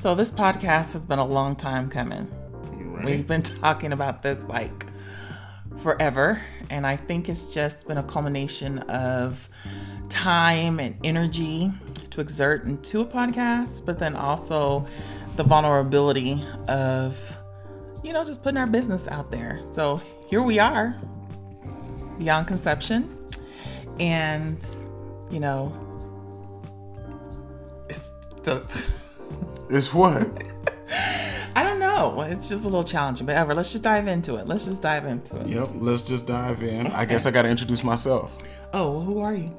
So this podcast has been a long time coming. Right. We've been talking about this like forever, and I think it's just been a culmination of time and energy to exert into a podcast, but then also the vulnerability of you know just putting our business out there. So here we are, beyond conception, and you know, it's the. It's what? I don't know. It's just a little challenging, but ever. Let's just dive into it. Let's just dive into it. Yep, let's just dive in. I guess I got to introduce myself. Oh, well, who are you?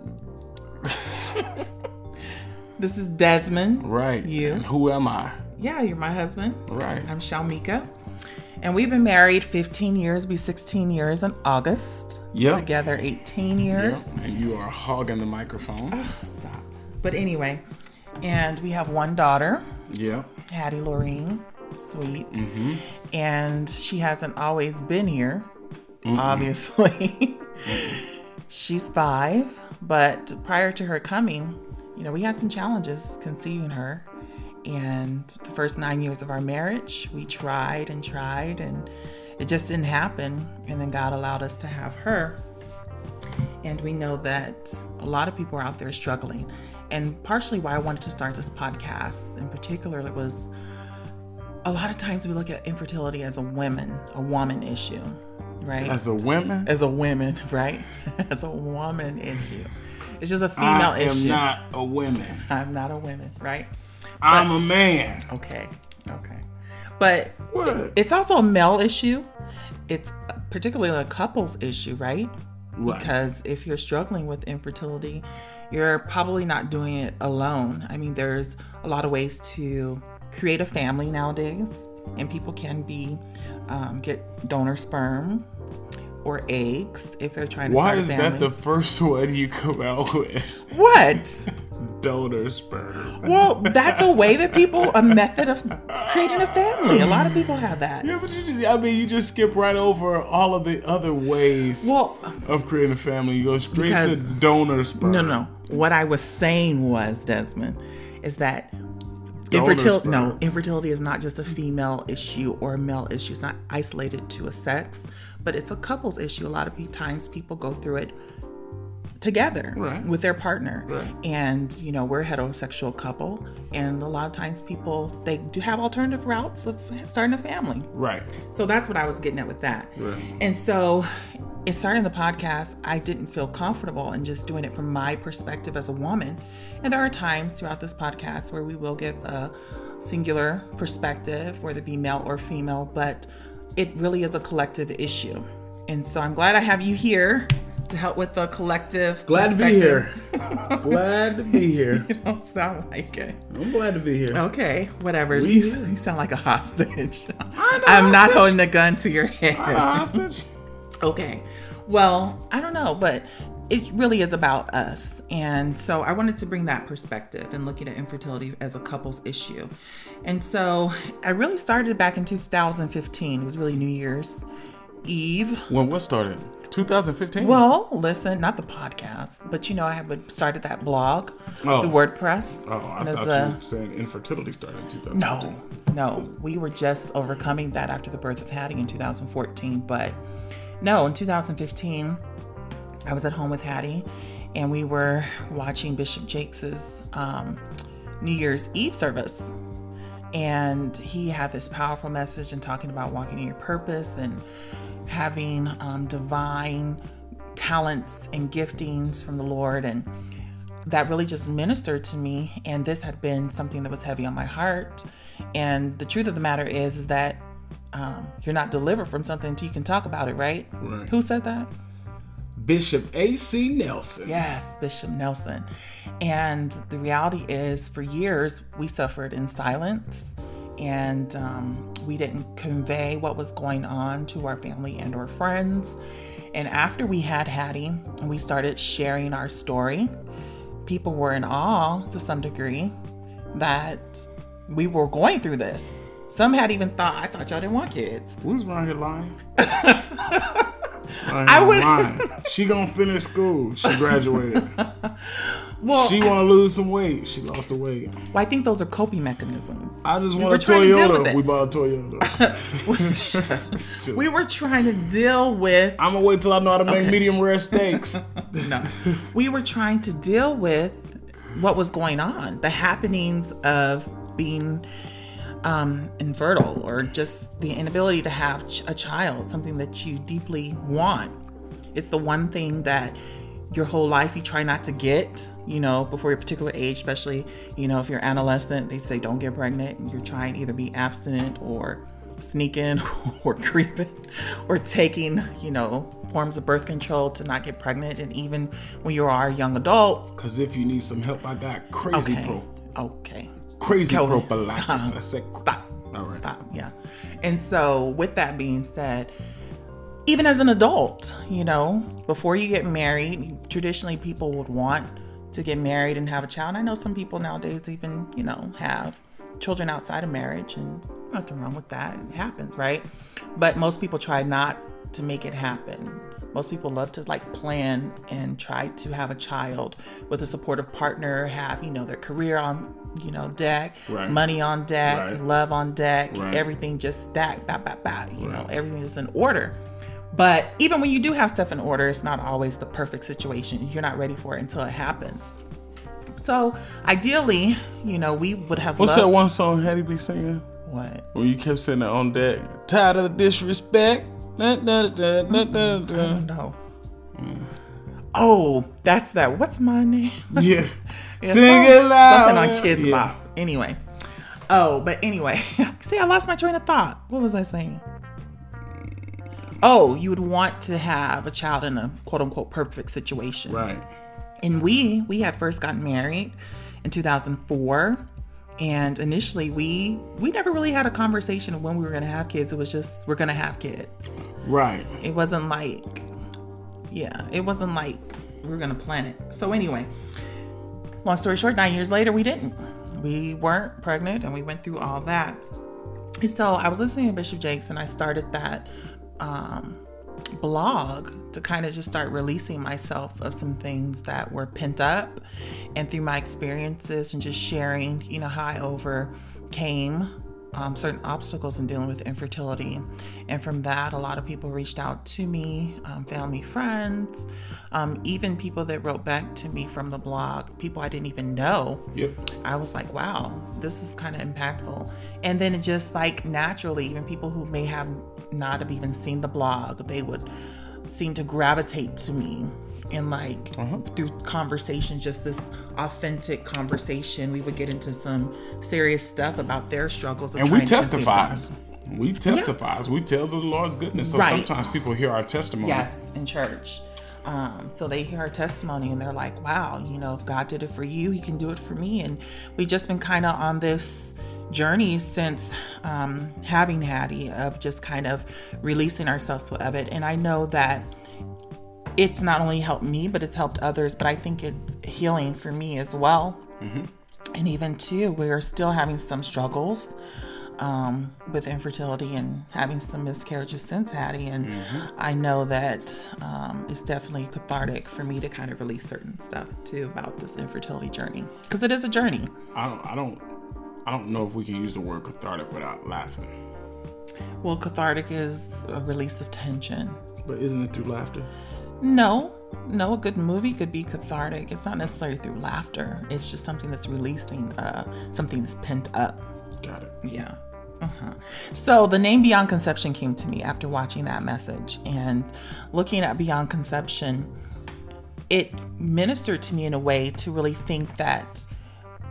this is Desmond. Right. You. And who am I? Yeah, you're my husband. Right. I'm Shalmika. And we've been married 15 years, be 16 years in August. Yep. Together 18 years. Yep. And you are hogging the microphone. Oh, Stop. But anyway, and we have one daughter, Yeah. Hattie Lorene, sweet. Mm-hmm. And she hasn't always been here, obviously. She's five, but prior to her coming, you know, we had some challenges conceiving her. And the first nine years of our marriage, we tried and tried, and it just didn't happen. And then God allowed us to have her. And we know that a lot of people are out there struggling. And partially why I wanted to start this podcast in particular it was a lot of times we look at infertility as a woman, a woman issue, right? As a woman, As a woman, right? as a woman issue. It's just a female I am issue. not a woman. I'm not a woman, right? I'm a man. Okay. Okay. But What? it's also a male issue. It's particularly a couple's issue, right? Right. Because if you're struggling with infertility, you're probably not doing it alone. I mean, there's a lot of ways to create a family nowadays, and people can be um, get donor sperm or eggs if they're trying to Why start a is that the first one you come out with? what? Donor sperm. Well, that's a way that people a method of creating a family. A lot of people have that. Yeah, but you just, I mean, you just skip right over all of the other ways Well, of creating a family. You go straight to donor sperm. No, no. What I was saying was, Desmond, is that infertility. No, infertility is not just a female issue or a male issue. It's not isolated to a sex, but it's a couple's issue. A lot of times people go through it together Right. with their partner Right. and you know we're a heterosexual couple and a lot of times people they do have alternative routes of starting a family Right. so that's what I was getting at with that. Right. And so, in starting the podcast, I didn't feel comfortable in just doing it from my perspective as a woman. And there are times throughout this podcast where we will give a singular perspective, whether it be male or female, but it really is a collective issue. And so, I'm glad I have you here to help with the collective. Glad to be here. glad to be here. you don't sound like it. I'm glad to be here. Okay, whatever. You, you sound like a hostage. I'm I'm not holding a gun to your head. Hostage. Okay. Well, I don't know, but it really is about us. And so I wanted to bring that perspective and looking at infertility as a couple's issue. And so I really started back in 2015. It was really New Year's Eve. When what started? 2015. Well, listen, not the podcast, but you know, I had started that blog, Oh. the WordPress. Oh, I thought a- you were saying infertility started in 2015. No, no. We were just overcoming that after the birth of Hattie in 2014. But no, in 2015, I was at home with Hattie and we were watching Bishop Jakes's um, New Year's Eve service. And he had this powerful message and talking about walking in your purpose and having um, divine talents and giftings from the Lord. And that really just ministered to me. And this had been something that was heavy on my heart. And the truth of the matter is, is that um, you're not delivered from something until you can talk about it, right? Right. Who said that? Bishop A.C. Nelson. Yes, Bishop Nelson. And the reality is, for years, we suffered in silence and um, we didn't convey what was going on to our family and or friends. And after we had Hattie and we started sharing our story, people were in awe to some degree that we were going through this. Some had even thought, I thought y'all didn't want kids. Who's around here lying? I, I would- lying. She gonna finish school. She graduated. Well, she wanna lose some weight. She lost the weight. well, I think those are coping mechanisms. I just want were a trying to Toyota. We bought a Toyota. we were trying to deal with I'm gonna wait till I know how to make Okay. medium rare steaks. no. We were trying to deal with what was going on, the happenings of being um, infertile or just the inability to have ch- a child, something that you deeply want. It's the one thing that your whole life you try not to get, you know, before your particular age, especially, you know, if you're adolescent, they say don't get pregnant and you're trying either be abstinent or sneaking or creeping or taking, you know, forms of birth control to not get pregnant. And even when you are a young adult, Cause if you need some help, I got crazy okay, pro okay, crazy Go- prophylactics. stop. I said stop. All right. Stop. Yeah. And so, with that being said, even as an adult, you know, before you get married, traditionally people would want to get married and have a child. And I know some people nowadays even, you know, have children outside of marriage, and nothing wrong with that. It happens, right? But most people try not to make it happen. Most people love to like plan and try to have a child with a supportive partner, have, you know, their career on, you know, deck, Right. money on deck, Right. love on deck, Right. everything just stacked, bat, bat, bat, you know, everything is in order. But even when you do have stuff in order, it's not always the perfect situation. You're not ready for it until it happens. So ideally, you know, we would have What's that one song Hattie be singing? what? When you kept sitting on deck, tired of the disrespect. Da, da, da, da, da, da. No. Oh, that's that. What's my name? Yeah. Yeah, Sing it loud. Something on Kidz Yeah. Bop. Anyway. Oh, but anyway. See, I lost my train of thought. What was I saying? Oh, you would want to have a child in a quote unquote perfect situation. Right. And we we had first gotten married in 2004 and initially we we never really had a conversation of when we were going to have kids. It was just we're going to have kids. Right. It wasn't like, yeah, it wasn't like we were gonna plan it. So anyway, long story short, nine years later, we didn't. We weren't pregnant, and we went through all that. So I was listening to Bishop Jakes, and I started that um, blog to kind of just start releasing myself of some things that were pent up, and through my experiences and just sharing, you know, how I overcame um, certain obstacles in dealing with infertility. And from that, a lot of people reached out to me, um, family, friends, um, even people that wrote back to me from the blog, people I didn't even know. Yep. I was like, wow, this is kind of impactful. And then it just like naturally, even people who may have not have even seen the blog, they would seem to gravitate to me. And like through conversations, just this authentic conversation, we would get into some serious stuff about their struggles. Of And we testify. to conceive testifies. something. We testifies. We tells of the Lord's goodness. So Right. sometimes people hear our testimony. Yes, in church. Um, so they hear our testimony and they're like, wow, you know, if God did it for you, he can do it for me. And we've just been kind of on this journey since um, having Hattie of just kind of releasing ourselves of it. And I know that it's not only helped me, but it's helped others. But I think it's healing for me as well. And even too, we are still having some struggles um, with infertility and having some miscarriages since Hattie. And I know that um, it's definitely cathartic for me to kind of release certain stuff too about this infertility journey because it is a journey. I don't. I don't. I don't know if we can use the word cathartic without laughing. Well, cathartic is a release of tension. But isn't it through laughter? No, no, a good movie could be cathartic. It's not necessarily through laughter. It's just something that's releasing uh, something that's pent up. Got it. Yeah. Uh-huh. So the name Beyond Conception came to me after watching that message and looking at Beyond Conception. It ministered to me in a way to really think that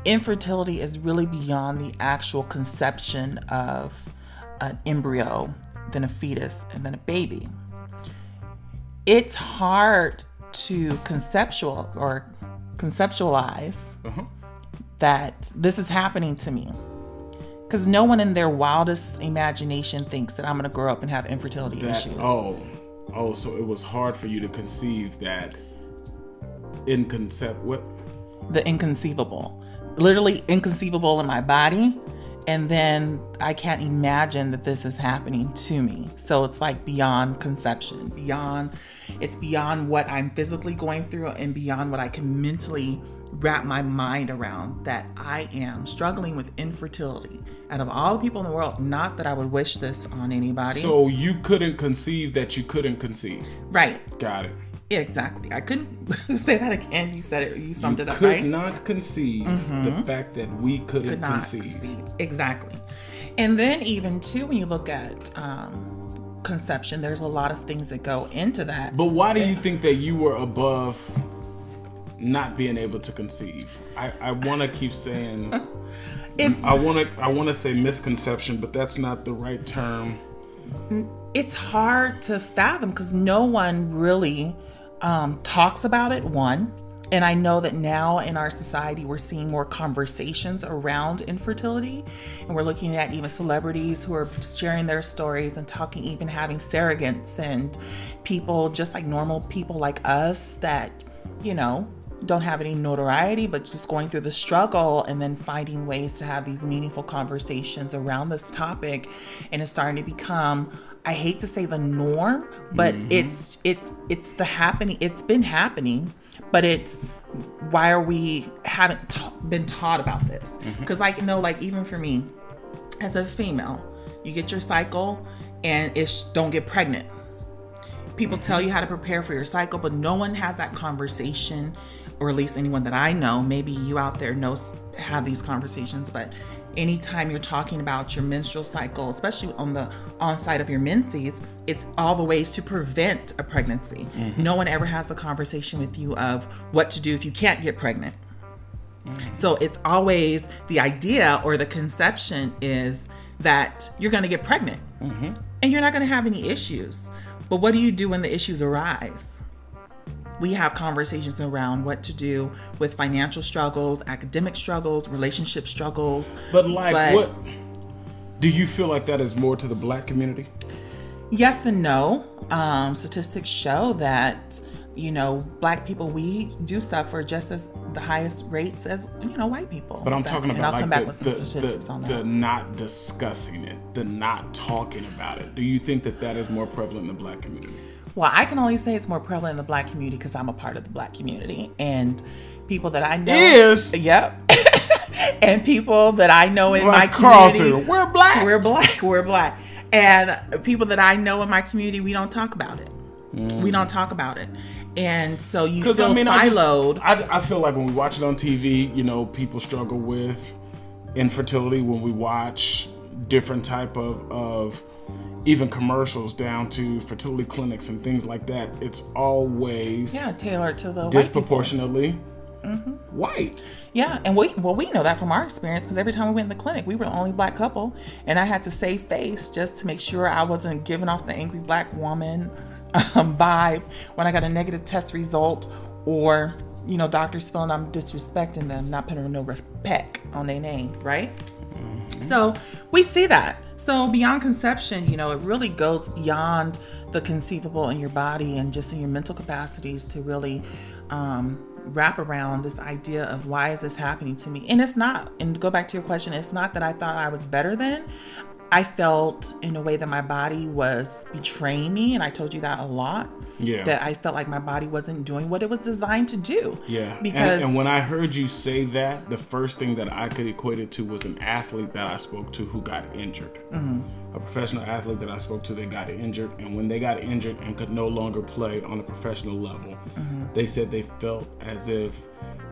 infertility is really beyond the actual conception of an embryo, then a fetus, and then a baby. It's hard to conceptual or conceptualize Uh-huh. that this is happening to me. Because no one in their wildest imagination thinks that I'm going to grow up and have infertility That, issues. oh, oh, so it was hard for you to conceive that in concept. What? The inconceivable. Literally inconceivable in my body and then I can't imagine that this is happening to me. So it's like beyond conception, beyond it's beyond what I'm physically going through and beyond what I can mentally wrap my mind around that I am struggling with infertility. Out of all the people in the world, not that I would wish this on anybody. So you couldn't conceive that you couldn't conceive. right. Got it. Exactly. I couldn't say that again. You said it. You summed you it up could right. not conceive the fact that we couldn't could not conceive. conceive. Exactly. And then even too, when you look at um, conception, there's a lot of things that go into that. But why do you think that you were above not being able to conceive? I, I want to keep saying It's I want to I want to say misconception, but that's not the right term. it's hard to fathom because no one really um, talks about it. One. And I know that now in our society, we're seeing more conversations around infertility. And we're looking at even celebrities who are sharing their stories and talking, even having surrogates and people just like normal people like us that, you know, don't have any notoriety, but just going through the struggle and then finding ways to have these meaningful conversations around this topic. And it's starting to become I hate to say the norm, but mm-hmm. it's it's it's the happening. It's been happening, but it's why are we haven't ta- been taught about this? Mm-hmm. Because like you know, like even for me, as a female, you get your cycle, and it's don't get pregnant. People mm-hmm. tell you how to prepare for your cycle, but no one has that conversation, or at least anyone that I know. Maybe you out there knows have these conversations, but anytime you're talking about your menstrual cycle, especially on the onside of your menses, it's all the ways to prevent a pregnancy. Mm-hmm. No one ever has a conversation with you of what to do if you can't get pregnant. Mm-hmm. So it's always the idea or the conception is that you're going to get pregnant mm-hmm. and you're not going to have any issues. But what do you do when the issues arise? We have conversations around what to do with financial struggles, academic struggles, relationship struggles. But like But- what do you feel like that is more to the black community? Yes and no. Um, statistics show that you know black people we do suffer just as the highest rates as you know white people. But I'm talking and about I'll like come back the, with some the, statistics the, on that. the not discussing it, the not talking about it. Do you think that that is more prevalent in the black community? Well, I can only say it's more prevalent in the black community because I'm a part of the black community and people that I know. Is Yep. and people that I know in my like community. We're black. We're black. We're black. And people that I know in my community, we don't talk about it. We don't mm. talk about it. And so you feel I mean, siloed. I, I feel like when we watch it on TV, you know, people struggle with infertility. When we watch different type of of even commercials down to fertility clinics and things like that, it's always yeah, tailored to the white disproportionately Mm-hmm. white. Yeah, and we well we know that from our experience because every time we went in the clinic, we were the only black couple, and I had to save face just to make sure I wasn't giving off the angry black woman um, vibe when I got a negative test result, or you know doctors feeling I'm disrespecting them, not putting no respect on their name, right? So we see that. So beyond conception, you know, it really goes beyond the conceivable in your body and just in your mental capacities to really um, wrap around this idea of why is this happening to me? And it's not. And go back to your question, it's not that I thought I was better than. I felt in a way that my body was betraying me, and I told you that a lot. Yeah. That I felt like my body wasn't doing what it was designed to do. Yeah. And- and, when I heard you say that, the first thing that I could equate it to was an athlete that I spoke to who got injured. Mm-hmm. A professional athlete that I spoke to that got injured. And when they got injured and could no longer play on a professional level, Mm-hmm. they said they felt as if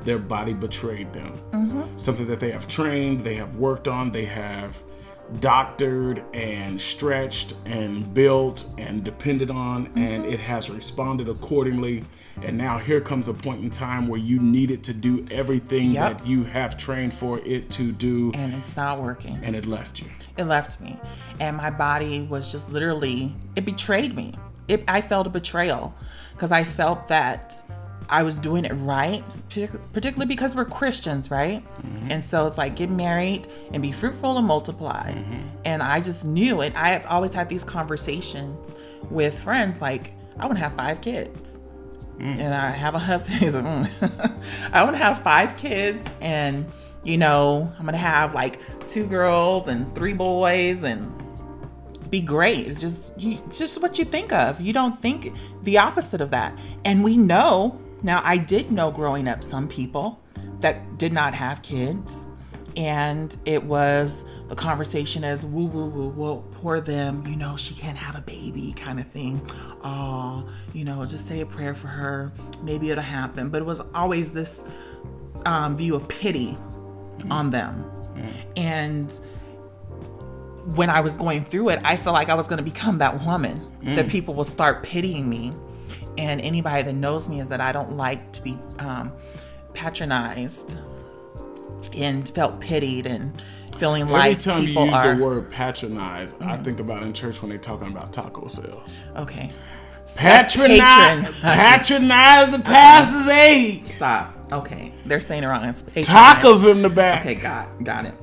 their body betrayed them. Mm-hmm. Something that they have trained, they have worked on, they have doctored and stretched and built and depended on and Mm-hmm. it has responded accordingly and now here comes a point in time where you needed to do everything Yep. that you have trained for it to do and it's not working. and it left you it left me and my body was just literally it betrayed me it, i felt a betrayal because i felt that i was doing it right particularly because we're christians right mm-hmm. and so it's like get married and be fruitful and multiply mm-hmm. and i just knew it i have always had these conversations with friends like i want to have five kids mm. and I have a husband. He's like, "Mm." I want to have five kids, and you know, I'm gonna have like two girls and three boys and be great. It's just you, it's just what you think of. You don't think the opposite of that. And we know now. I did know growing up some people that did not have kids, and it was the conversation as woo woo woo woo poor them. You know she can't have a baby kind of thing. Oh, you know just say a prayer for her. Maybe it'll happen. But it was always this um, view of pity mm-hmm. on them, mm-hmm. and when I was going through it, I felt like I was going to become that woman that mm. people will start pitying me. And anybody that knows me is that I don't like to be um, patronized and felt pitied and feeling like a big thing. Every like time you use are the word patronize, I think about in church when they're talking about taco sales. okay. So Patronize, patron. patronize the pastor's aid. Stop. Okay, they're saying it wrong. It's patronize. Tacos in the back. Okay, got got it.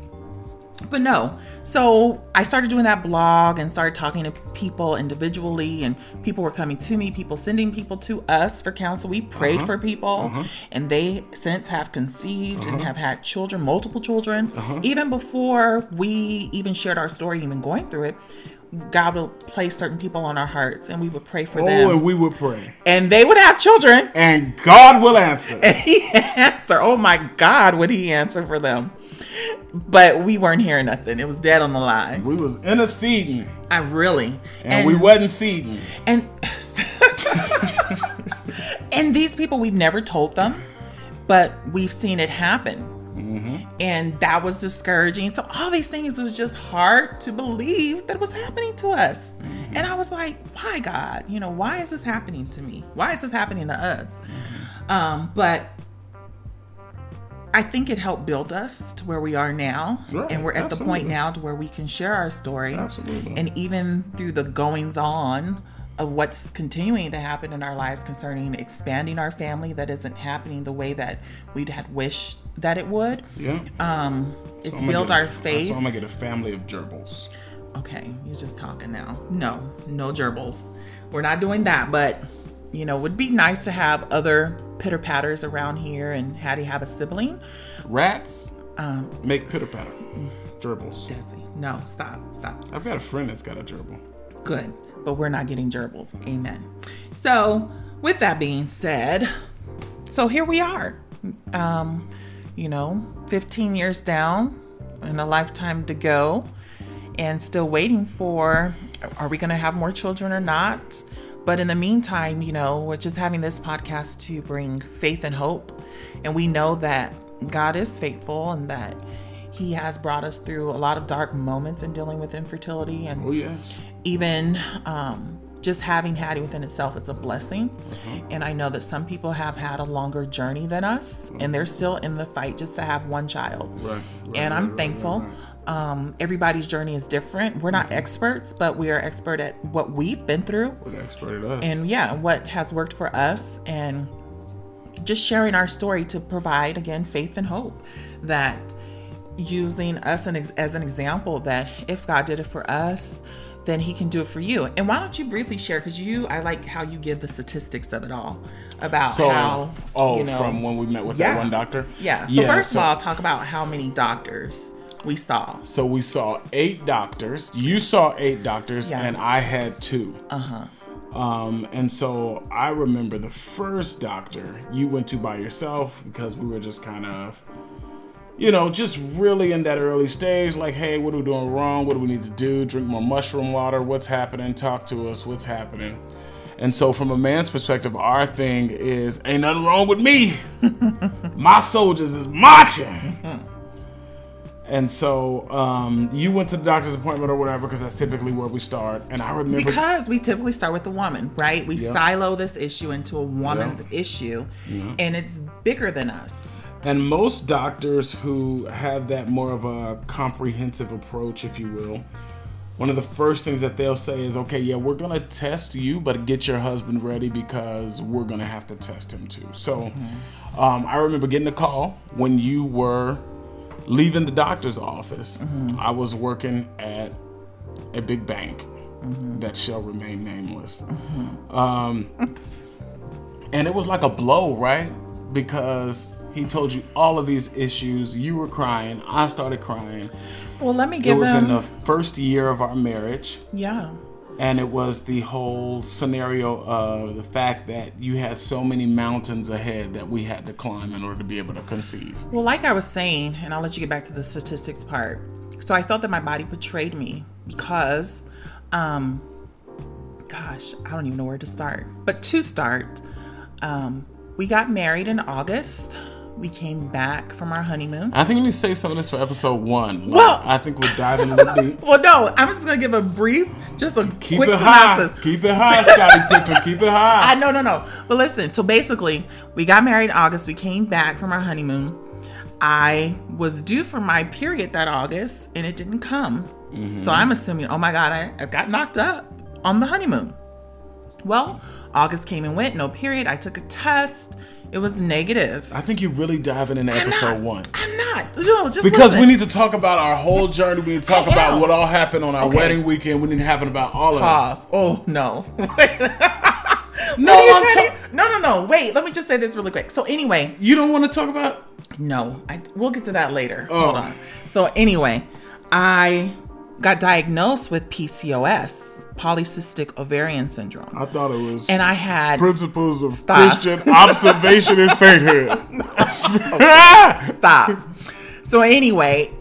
But no, so I started doing that blog and started talking to people individually, and people were coming to me, people sending people to us for counsel. We prayed uh-huh. for people, uh-huh. and they since have conceived and uh-huh. have had children, multiple children. Even before we even shared our story, even going through it, God would place certain people on our hearts, and we would pray for Oh, them, and we would pray. and they would have children. And God will answer. he answer. Oh my God, would he answer for them? But we weren't hearing nothing. It was dead on the line. We was interceding, I really and, we wasn't seeding. and and these people we've never told them, but we've seen it happen. Mm-hmm. And that was discouraging. So all these things was just hard to believe that was happening to us. Mm-hmm. And I was like, why God? You know, why is this happening to me? Why is this happening to us? Mm-hmm. Um, but I think it helped build us to where we are now. Right, and we're at the point now to where we can share our story. Absolutely. And even through the goings on of what's continuing to happen in our lives concerning expanding our family that isn't happening the way that we'd had wished that it would. Yeah. Um, it's I'm built our faith. So I'm gonna get a family of gerbils. Okay, you're just talking now. No, no gerbils. We're not doing that, but you know, it would be nice to have other pitter patters around here and Hattie have a sibling. Rats Um, make pitter patter. Gerbils. Desi, no, stop, stop. I've got a friend that's got a gerbil. Good, but we're not getting gerbils. Amen. So, with that being said, so here we are. Um, you know, 15 years down and a lifetime to go, and still waiting for are we going to have more children or not? But in the meantime, you know, we're just having this podcast to bring faith and hope. And we know that God is faithful and that He has brought us through a lot of dark moments in dealing with infertility and Oh yes. Even um, just having Hattie within itself is a blessing. And I know that some people have had a longer journey than us, and they're still in the fight just to have one child. Right. right, and I'm right, thankful. Um, everybody's journey is different. We're not experts, but we are expert at what we've been through, We're expert at us. and yeah, what has worked for us, and just sharing our story to provide again faith and hope that using us an ex- as an example that if God did it for us, then He can do it for you. And why don't you briefly share? Because you, I like how you give the statistics of it all about so, how. oh, you know, from when we met with Yeah. that one doctor. yeah. So first so- of all, talk about how many doctors we saw. So we saw eight doctors. You saw eight doctors, Yeah. and I had two. Uh huh. Um, and so I remember the first doctor you went to by yourself because we were just kind of, you know, just really in that early stage. Like, hey, what are we doing wrong? What do we need to do? Drink more mushroom water. What's happening? Talk to us. What's happening? And so, from a man's perspective, our thing is ain't nothing wrong with me. My soldiers is marching. And so um, you went to the doctor's appointment or whatever because that's typically where we start. And I remember Because we typically start with the woman, right? We Yeah. silo this issue into a woman's Yeah. issue, and it's bigger than us. And most doctors who have that more of a comprehensive approach, if you will, one of the first things that they'll say is, okay, yeah, we're gonna test you, but get your husband ready because we're gonna have to test him too. So um, I remember getting a call when you were leaving the doctor's office. I was working at a big bank that shall remain nameless. Um, and it was like a blow, right? Because He told you all of these issues. You were crying. I started crying. Well, let me give. It was in the first year of our marriage. yeah. And it was the whole scenario of the fact that you had so many mountains ahead that we had to climb in order to be able to conceive. Well, like I was saying, and I'll let you get back to the statistics part. So I felt that my body betrayed me because, um, gosh, I don't even know where to start. But to start, um, we got married in August. We came back from our honeymoon. I think we need to save some of this for episode one. Like, Well- I think we're diving a little deep. Well, no, I'm just gonna give a brief, just a Keep quick it high. synopsis. Keep it high, Scottie Pippen. Keep it high. I no no no. But listen, so basically, we got married in August. We came back from our honeymoon. I was due for my period that August, and it didn't come. Mm-hmm. So I'm assuming, oh my God, I, I got knocked up on the honeymoon. Well, August came and went, no period. I took a test. It was negative. I think you're really diving into episode one. I'm not. No, just Because listen. we need to talk about our whole journey. We need to talk about what all happened on our Okay. wedding weekend. We need to happen about all of it. pause. Oh no. No, What are you I'm ta- no, no, no. Wait, let me just say this really quick. So anyway, You don't want to talk about No, I, we'll get to that later. Oh. Hold on. So anyway, I got diagnosed with PCOS, polycystic ovarian syndrome, I thought it was and I had principles of Stop. Christian observation and sainthood. stop. So anyway,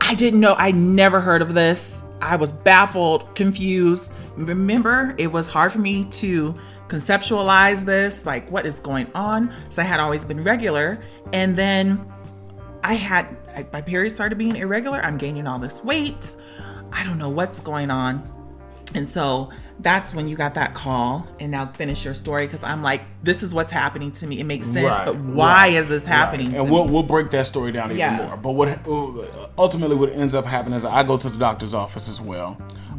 I didn't know. I never heard of this. I was baffled, confused. Remember, it was hard for me to conceptualize this, like what is going on. So I had always been regular, and then I had I, my period started being irregular. I'm gaining all this weight. I don't know what's going on. And so that's when you got that call. And now finish your story because I'm like, this is what's happening to me. It makes sense, Right, but why right, is this happening? Right. And me? we'll we'll break that story down even Yeah. more. But what uh, ultimately what ends up happening is I go to the doctor's office as well.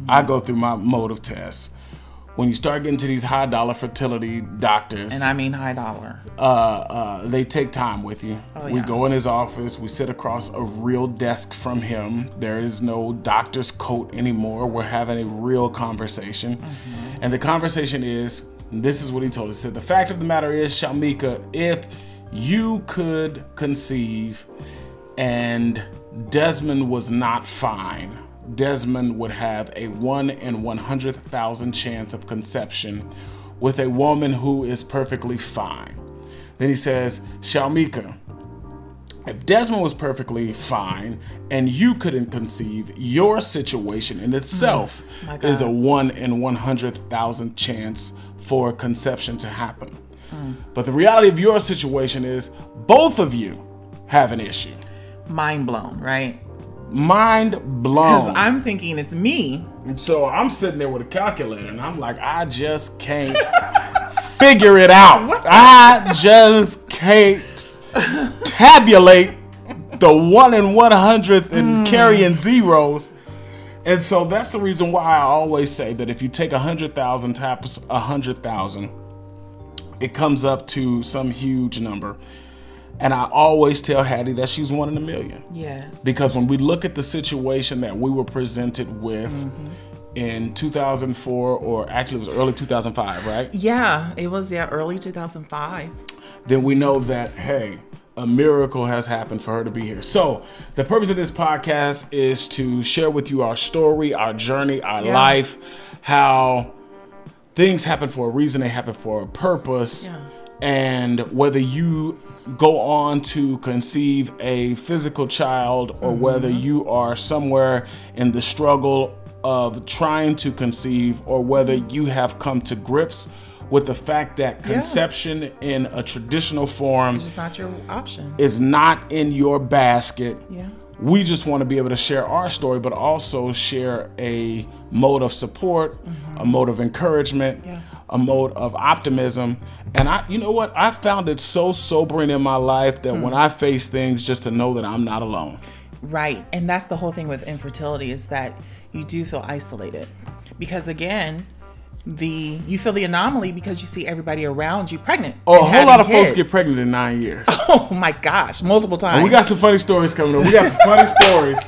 I go through my motive test. When you start getting to these high dollar fertility doctors, and I mean high dollar. uh, uh, they take time with you. Oh, We go in his office. We sit across a real desk from him. There is no doctor's coat anymore. We're having a real conversation, Mm-hmm. and the conversation is. This is what he told us. He said, "The fact of the matter is, Shalmika, if you could conceive, and Desmond was not fine." Desmond would have a 1 in 100,000 chance of conception with a woman who is perfectly fine. Then he says, Shalmika, if Desmond was perfectly fine and you couldn't conceive, your situation in itself Mm. is a 1 in 100,000 chance for conception to happen. Mm. But the reality of your situation is both of you have an issue. Mind blown, right? Mind blown. Because. I'm thinking it's me. And so I'm sitting there with a calculator and I'm like, I just can't figure it out. I just can't tabulate the one in 100th and hmm. carrying zeros. And so that's the reason why I always say that if you take a 100,000 times 100,000, it comes up to some huge number. And I always tell Hattie that she's one in a million. Yes. Because when we look at the situation that we were presented with mm-hmm. in 2004, or actually it was early 2005, right? Yeah, it was yeah early 2005. Then we know that, hey, a miracle has happened for her to be here. So, the purpose of this podcast is to share with you our story, our journey, our Yeah. life, how things happen for a reason, they happen for a purpose. Yeah. And whether you go on to conceive a physical child or mm-hmm. whether you are somewhere in the struggle of trying to conceive or whether mm-hmm. you have come to grips with the fact that conception in a traditional form It's not your option. is not in your basket. Yeah. We just want to be able to share our story, but also share a mode of support, mm-hmm. a mode of encouragement, Yeah. A mode of optimism. And I, you know what? I found it so sobering in my life that when hmm. I face things, just to know that I'm not alone. Right. And that's the whole thing with infertility is that you do feel isolated. Because again, the you feel the anomaly because you see everybody around you pregnant. Oh, a whole lot of folks get pregnant in nine years. Oh my gosh, multiple times. we got some funny stories coming up. We got some funny stories.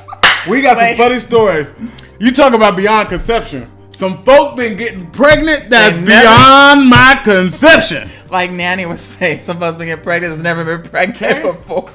We got some funny stories. You talk about beyond conception. Some folk been getting pregnant that's never- beyond my conception. Like Nanny was saying, some us been getting pregnant has never been pregnant Okay. before.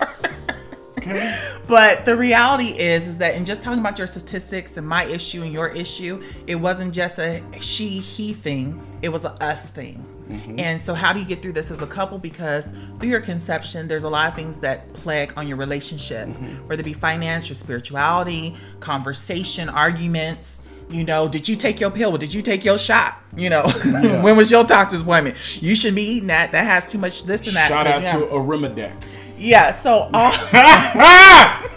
Okay. But the reality is, is that in just talking about your statistics and my issue and your issue, it wasn't just a she he thing; it was a us thing. Mm-hmm. And so, how do you get through this as a couple? Because through your conception, there's a lot of things that plague on your relationship, mm-hmm. whether it be finance, your spirituality, conversation, arguments. You know, did you take your pill? Did you take your shot? You know, when was your doctor's appointment? You should be eating that. That has too much this and that. Shout out yeah. to Arimidex. yeah. So uh, all.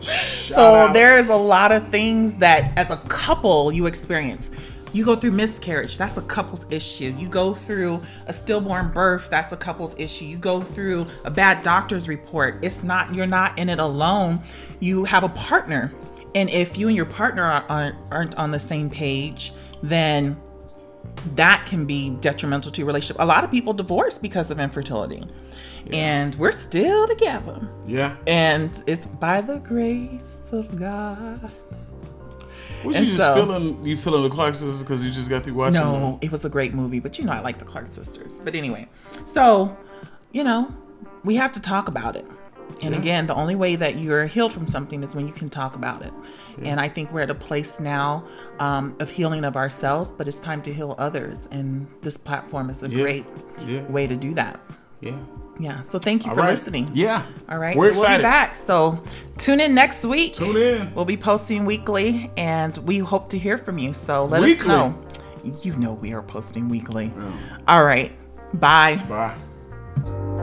So out. there's a lot of things that as a couple you experience. You go through miscarriage, that's a couple's issue. You go through a stillborn birth, that's a couple's issue. You go through a bad doctor's report. It's not you're not in it alone. You have a partner. And if you and your partner are- aren't, aren't on the same page, then that can be detrimental to your relationship. A lot of people divorce because of infertility. And we're still together Yeah. and it's by the grace of God. Was you And just so- feeling you feeling the Clark sisters because you just got through watching? No, it was a great movie, but you know I like the Clark sisters. But anyway, so you know we have to talk about it. And Yeah. again, the only way that you're healed from something is when you can talk about it. And I think we're at a place now um, of healing of ourselves, but it's time to heal others. And this platform is a Yeah. great Yeah. way to do that. Yeah. Yeah. So thank you All for right. listening. Yeah. All right. We're so excited. we'll be back. So tune in next week. Tune in. We'll be posting weekly and we hope to hear from you. So let Weekly? us know. You know we are posting weekly. All right. Bye. Bye.